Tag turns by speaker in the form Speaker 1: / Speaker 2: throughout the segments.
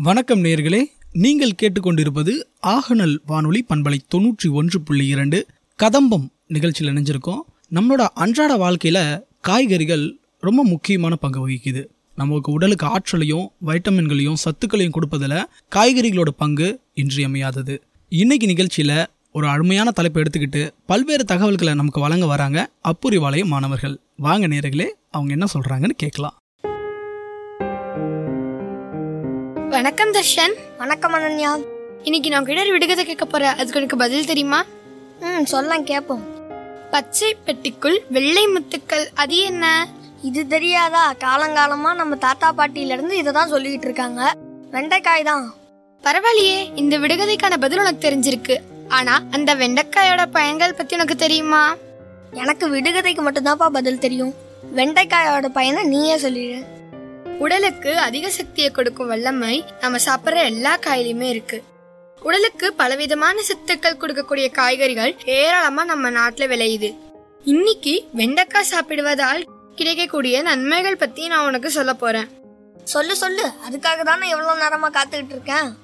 Speaker 1: வணக்கம் நேர்களே நீங்கள் கேட்டுக்கொண்டிருப்பது ஆகநல் வானொலி பண்பலை தொண்ணூற்றி ஒன்று புள்ளி இரண்டு. கதம்பம் நிகழ்ச்சியில் இணைஞ்சிருக்கோம். நம்மளோட அன்றாட வாழ்க்கையில் காய்கறிகள் ரொம்ப முக்கியமான பங்கு வகிக்குது. நமக்கு உடலுக்கு ஆற்றலையும் வைட்டமின்களையும் சத்துக்களையும் கொடுப்பதில் காய்கறிகளோட பங்கு இன்றியமையாதது. இன்னைக்கு நிகழ்ச்சியில் ஒரு அருமையான தலைப்பை எடுத்துக்கிட்டு பல்வேறு தகவல்களை நமக்கு வழங்க வராங்க அப்புரிவாளைய மாணவர்கள். வாங்க நேர்களே அவங்க என்ன சொல்கிறாங்கன்னு கேட்கலாம்.
Speaker 2: வணக்கம் தர்ஷன்.
Speaker 3: வணக்கம் அனன்யா.
Speaker 2: இன்னைக்கு நான் கிட்ட விடுகதை கேட்க போறேன். அதுக்கு எனக்கு பதில் தெரியுமா?
Speaker 3: ம் சொல்லலாம் கேட்போம்
Speaker 2: பச்சை பெட்டிக்குள் வெள்ளை முத்துக்கள் அது என்ன?
Speaker 3: இது தெரியாதா? காலங்காலமா நம்ம தாத்தா பாட்டியில இருந்து இதை தான் சொல்லிக்கிட்டு இருக்காங்க. வெண்டைக்காய் தான்.
Speaker 2: பரவாயில்லையே இந்த விடுகதைக்கான பதில் உனக்கு தெரிஞ்சிருக்கு. ஆனா அந்த வெண்டைக்காயோட பயன்கள் பத்தி உனக்கு தெரியுமா?
Speaker 3: எனக்கு விடுகதைக்கு மட்டும்தான்ப்பா பதில் தெரியும். வெண்டைக்காயோட பயனை நீயே சொல்லிடு.
Speaker 2: உடலுக்கு அதிக சக்தியை கொடுக்கும் வல்லமை நம்ம சாப்பிடுற எல்லா காயிலுமே இருக்கு. உடலுக்கு பலவிதமான சத்துக்கள் கொடுக்கக்கூடிய காய்கறிகள் ஏராளமா நம்ம நாட்டுல விளையுது. இன்னைக்கு வெண்டைக்காய் சாப்பிடுவதால் கிடைக்கக்கூடிய நன்மைகள் பத்தி நான் உனக்கு சொல்ல போறேன்.
Speaker 3: சொல்லு சொல்லு. அதுக்காக தானே எவ்வளவு நேரமா காத்துக்கிட்டு இருக்கேன்.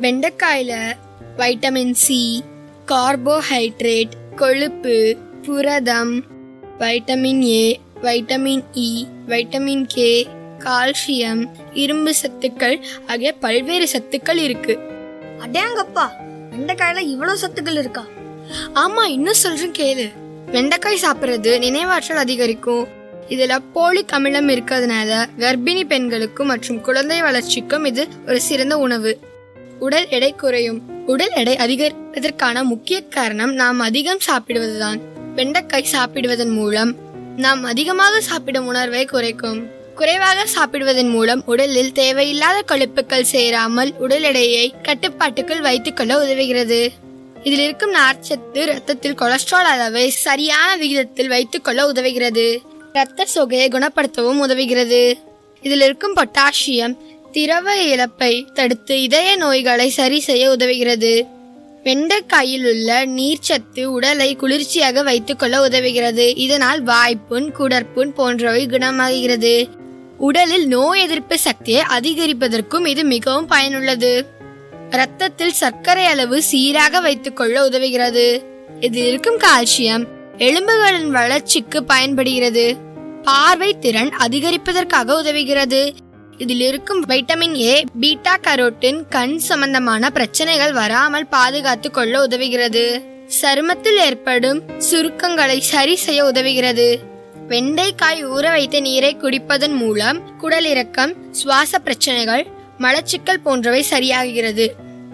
Speaker 2: வெண்டைக்காயில வைட்டமின் சி கார்போஹைட்ரேட் கொழுப்பு புரதம் vitamin A vitamin E vitamin K calcium இரும்பு சத்துக்கள் ஆகிய பல்வேறு சத்துக்கள் இருக்கு.
Speaker 3: அடேங்கப்பா வெண்டைக்காயில இவ்வளவு சத்துக்கள் இருக்கா?
Speaker 2: ஆமா இன்னும் சொல்றேன் கேளு. வெண்டைக்காய் சாப்பிடுறது நினைவாற்றல் அதிகரிக்கும். இதுல போலிக் அமிலம் இருக்கிறதுனால கர்ப்பிணி பெண்களுக்கும் மற்றும் குழந்தை வளர்ச்சிக்கும் இது ஒரு சிறந்த உணவு. உடல் எடை குறையும். உடல் எடை அதிகரிப்பதற்கான முக்கிய காரணம் நாம் அதிகம் சாப்பிடுவதுதான். வெண்டைக்காய் சாப்பிடுவதன் மூலம் நாம் அதிகமாக சாப்பிடும் உணர்வை குறைக்கும். குறைவாக சாப்பிடுவதன் மூலம் உடலில் தேவையில்லாத கொழுப்புகள் சேராமல் உடல் எடையை கட்டுப்பாட்டுக்குள் வைத்துக் கொள்ள உதவுகிறது. இதில் இருக்கும் நார்ச்சத்து ரத்தத்தில் கொலஸ்ட்ரால் அளவை சரியான விகிதத்தில் வைத்துக் கொள்ள உதவுகிறது. இரத்த சோகையை குணப்படுத்தவும் உதவுகிறது. இதில் இருக்கும் பொட்டாசியம் திரவ இழப்பை தடுத்து இதய நோய்களை சரி செய்ய உதவுகிறது. வெண்டைக்காயில் உள்ள நீர்ச்சத்து உடலை குளிர்ச்சியாக வைத்துக் கொள்ள உதவுகிறது. இதனால் வாய்ப்புண் குடற்புண் போன்றவை குணமாகிறது உடலில் நோய் எதிர்ப்பு சக்தியை அதிகரிப்பதற்கும் இது மிகவும் பயனுள்ளது. ரத்தத்தில் சர்க்கரை அளவு சீராக வைத்துக் கொள்ள உதவுகிறது. இதில் இருக்கும் கால்சியம் எலும்புகளின் வளர்ச்சிக்கு பயன்படுகிறது. பார்வை திறன் அதிகரிப்பதற்காக உதவுகிறது. இதில் இருக்கும் வைட்டமின் ஏ பீட்டா கரோட்டின் கண் சம்பந்தமான பிரச்சனைகள் வராமல் பாதுகாத்து கொள்ள உதவுகிறது. சருமத்தில் ஏற்படும் சுருக்கங்களை சரி செய்ய உதவுகிறது. வெண்டைக்காய் ஊற வைத்த நீரை குடிப்பதன் மூலம் குடலிறக்கம் சுவாச பிரச்சனைகள் மலச்சிக்கல் போன்றவை சரியாகிறது.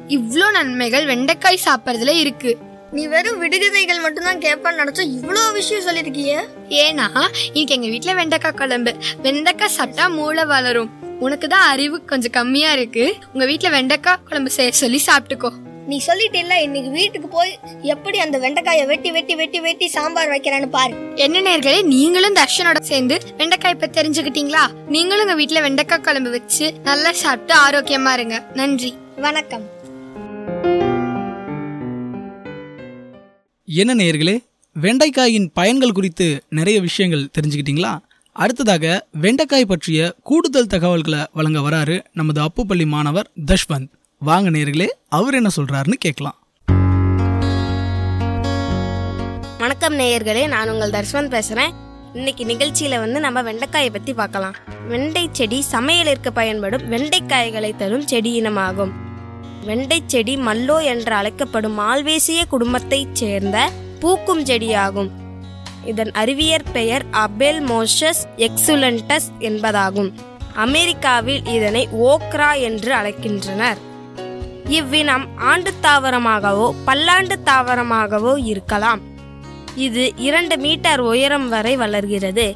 Speaker 2: இவ்ளோ நன்மைகள் வெண்டைக்காய் சாப்பிடுறதுல இருக்கு.
Speaker 3: நீ வெறும் விடுகதைகள் மட்டும்தான் கேட்பேன்னு நினைச்சா இவ்வளவு விஷயம் சொல்லிருக்கியே
Speaker 2: ஏன்னா இன்னைக்கு எங்க வீட்ல வெண்டைக்காய் குழம்பு. வெண்டைக்காய் சாப்பிட்டா மூளை வளரும். உனக்கு தான் அறிவு கொஞ்சம் கம்மியா இருக்கு. உங்க வீட்ல வெண்டைக்காய் குழம்பு செய்ய சொல்லி சாப்பிட்டுக்கோ.
Speaker 3: நீ சொல்லிட்டில்ல இன்னைக்கு வீட்டுக்கு போய் எப்படி அந்த வெண்டைக்காயை வெட்டி வெட்டி வெட்டி வெட்டி சாம்பார் வைக்கிறேன்னு பாரு.
Speaker 2: என்ன நேர்களே நீங்களும் தர்ஷனோட சேர்ந்து வெண்டைக்காய் இப்ப தெரிஞ்சுக்கிட்டீங்களா? நீங்களும் உங்க வீட்ல வெண்டைக்காய் குழம்பு வச்சு நல்லா சாப்பிட்டு ஆரோக்கியமா இருங்க. நன்றி.
Speaker 3: வணக்கம்.
Speaker 1: என்ன நேயர்களே வெண்டைக்காயின் பயன்கள் குறித்து நிறைய விஷயங்கள் தெரிஞ்சுக்கிட்டீங்களா? அடுத்ததாக வெண்டைக்காய் பற்றிய கூடுதல் தகவல்களை வழங்க வராரு நமது அப்புப்பள்ளி மாணவர் தஷ்வந்த். வாங்க நேர்களே அவர் என்ன சொல்றாருன்னு கேட்கலாம்.
Speaker 4: வணக்கம் நேயர்களே நான் உங்கள் தர்ஷ்வந்த் பேசுகிறேன் இன்னைக்கு நிகழ்ச்சியில் வந்து நம்ம வெண்டைக்காயை பற்றி பார்க்கலாம். வெண்டை செடி சமையலிற்கு பயன்படும் வெண்டைக்காய்களை தரும் செடி இனமாகும். வெண்டை செடி மல்லோ என்று அழைக்கப்படும் மால்வேசிய குடும்பத்தைச் சேர்ந்த பூக்கும் செடியாகும். இதன் அறிவியற் பெயர் அபெல் மோஷஸ் எக்ஸுலண்டஸ் என்பதாகும். அமெரிக்காவில் இதனை ஓக்ரா என்று அழைக்கின்றனர். இவ்வினம் ஆண்டு தாவரமாகவோ பல்லாண்டு தாவரமாகவோ இருக்கலாம். இது இரண்டு மீட்டர் உயரம் வரை வளர்கிறது.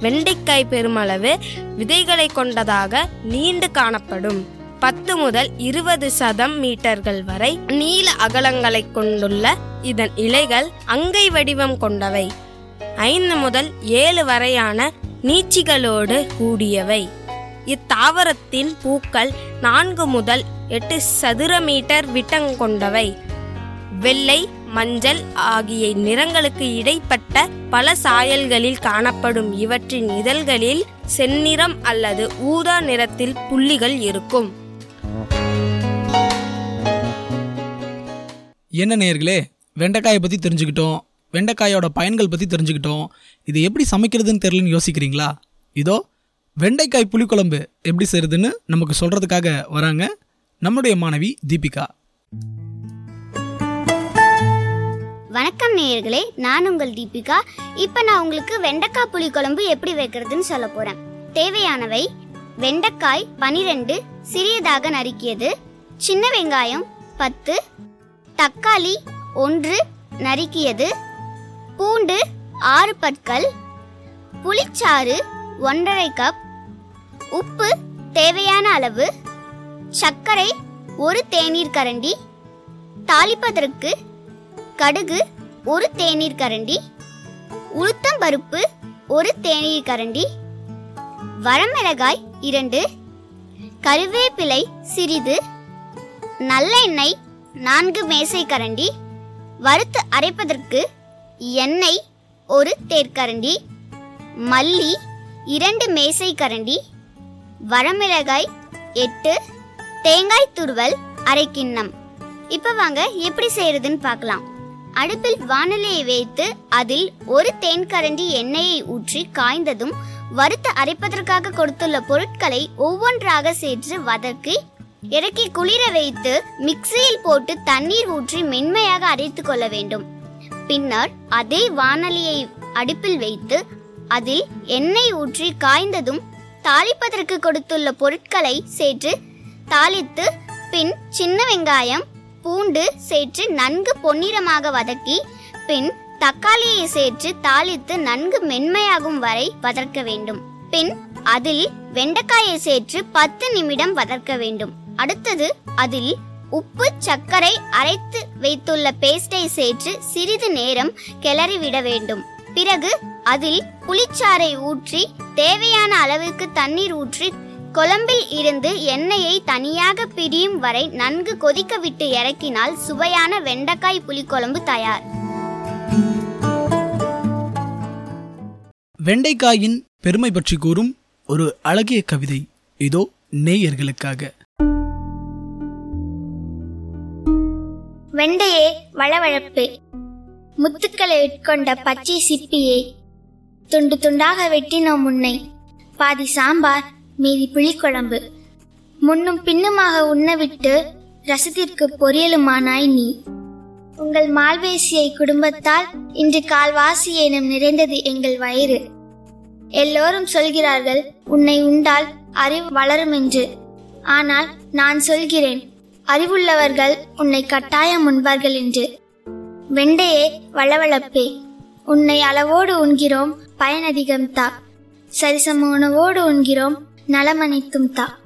Speaker 4: வெண்டைக்காய் பெருமளவு விதைகளை கொண்டதாக நீண்டு காணப்படும். பத்து முதல் இருபது சதம் மீட்டர்கள் வரை நீல அகலங்களை கொண்டுள்ள இதன் இலைகள் அங்கை வடிவம் கொண்டவை. ஐந்து முதல் ஏழு வரையான நீச்சிகளோடு கூடியவை. இத்தாவரத்தின் பூக்கள் நான்கு முதல் எட்டு சதுர மீட்டர் விட்டம் கொண்டவை. வெள்ளை மஞ்சள் ஆகிய நிறங்களுக்கு இடைப்பட்ட பல சாயல்களில் காணப்படும் இவற்றின் இதழ்களில் செந்நிறம் அல்லது ஊதா நிறத்தில் புள்ளிகள் இருக்கும்.
Speaker 1: என்ன நேர்களே வெண்டைக்காயை பற்றி தெரிஞ்சுக்கிட்டோம். வெண்டைக்காயோட பயன்கள் பற்றி தெரிஞ்சுக்கிட்டோம். இது எப்படி சமைக்கிறதுன்னு தெரியலன்னு யோசிக்கிறீங்களா? இதோ வெண்டைக்காய் புளிக்குழம்பு எப்படி செய்கிறதுன்னு நமக்கு சொல்கிறதுக்காக வராங்க. நம்முடைய மாணவி தீபிகா.
Speaker 5: வணக்கம் நேயர்களே நான் உங்கள் தீபிகா. இப்போ நான் உங்களுக்கு வெண்டைக்காய் புளிக்குழம்பு எப்படி வைக்கிறதுன்னு சொல்ல போறேன். தேவையானவை வெண்டைக்காய் பனிரெண்டு சிறியதாக நறுக்கியது சின்ன வெங்காயம் பத்து தக்காளி ஒன்று நறுக்கியது பூண்டு ஆறு பற்கள் புளிச்சாறு ஒன்றரை கப் உப்பு தேவையான அளவு சர்க்கரை ஒரு தேநீர் கரண்டி தாளிப்பதற்கு கடுகு ஒரு தேநீர் கரண்டி உளுத்தம் பருப்பு ஒரு தேநீர் கரண்டி வரமிளகாய் இரண்டு கருவேப்பிலை சிறிது நல்லெண்ணெய் நான்கு மேசை கரண்டி வறுத்து அரைப்பதற்கு எண்ணெய் ஒரு தேர்க்கரண்டி மல்லி இரண்டு மேசை கரண்டி வரமிளகாய் எட்டு தேங்காய் துருவல் அரை கிண்ணம். இப்போ வாங்க எப்படி செய்யறதுன்னு பார்க்கலாம். அடுப்பில் வானிலையை வைத்து அதில் ஒரு தேன்கரண்டி எண்ணெயை ஊற்றி காய்ந்ததும் வறுத்து அரைப்பதற்காக கொடுத்துள்ள பொருட்களை ஒவ்வொன்றாக சேர்த்து வதக்கி இறக்கி குளிர வைத்து மிக்சியில் போட்டு தண்ணீர் ஊற்றி மென்மையாக அரைத்து கொள்ள வேண்டும். பின்னர் அதே வானலியை அடுப்பில் வைத்து அதில் எண்ணெய் ஊற்றி காய்ந்ததும் தாளிப்பதற்கு கொடுத்துள்ள பொருட்களை சேர்த்து தாளித்து பின் சின்ன வெங்காயம் பூண்டு சேர்த்து நன்கு பொன்னிறமாக வதக்கி பின் தக்காளியை சேர்த்து தாளித்து நன்கு மென்மையாகும் வரை வதற்க வேண்டும். பின் அதில் வெண்டைக்காயை சேர்த்து பத்து நிமிடம் வதற்க வேண்டும். அடுத்தது அதில் உப்பு சர்க்கரை அரைத்து வைத்துள்ள பேஸ்டை சேர்த்து சிறிது நேரம் கிளறிவிட வேண்டும். பிறகு அதில் புளிச்சாறை ஊற்றி தேவையான அளவுக்கு தண்ணீர் ஊற்றி குழம்பில் இருந்து எண்ணெயை தனியாக பிரியும் வரை நன்கு கொதிக்க விட்டு இறக்கினால் சுவையான வெண்டைக்காய் புளிக்குழம்பு தயார்.
Speaker 1: வெண்டைக்காயின் பெருமை பற்றி கூறும் ஒரு அழகிய கவிதை. இதோ நேயர்களுக்காக.
Speaker 5: வெண்டையே வளவழப்பு முத்துக்களை உட்கொண்ட பச்சை சிப்பியே. துண்டு துண்டாக வெட்டினோம் முன்னை பாதி சாம்பார் மீதி புளிக்குழம்பு. முன்னும் பின்னுமாக உண்ணவிட்டு ரசத்திற்கு பொரியலுமானாய் நீ. உங்கள் மால்வேசியை குடும்பத்தால் இன்று கால்வாசி எனும் நிறைந்தது எங்கள் வயிறு. எல்லோரும் சொல்கிறார்கள் உன்னை உண்டால் அறிவு வளரும் என்று ஆனால் நான் சொல்கிறேன் அறிவுள்ளவர்கள் உன்னை கட்டாயம் உண்பார்கள் என்று. வெண்டையே வளவளப்பே. உன்னை அளவோடு உண்கிறோம் பயனதிகம்தா சரிசம உணவோடு உண்கிறோம் நலமனைத்தும் தா.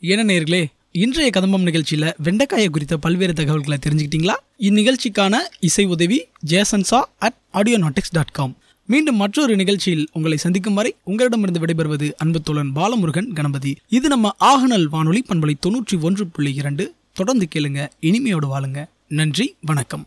Speaker 1: என்ன நேர்களே இன்றைய கதம்பம் நிகழ்ச்சியில் வெண்டைக்காயை குறித்த பல்வேறு தகவல்களை தெரிஞ்சுக்கிட்டீங்களா? இந்நிகழ்ச்சிக்கான இசை உதவி ஜேசன்சா அட் ஆடியோநாட்டிக்ஸ் டாட் காம் மீண்டும் மற்றொரு நிகழ்ச்சியில் உங்களை சந்திக்கும் வரை உங்களிடமிருந்து விடைபெறுவது அன்புத்தோழன் பாலமுருகன் கணபதி. இது நம்ம ஆகநல் வானொலி பண்பலை தொன்னூற்றி ஒன்று புள்ளி இரண்டு. தொடர்ந்து கேளுங்க இனிமையோடு வாழுங்க. நன்றி வணக்கம்.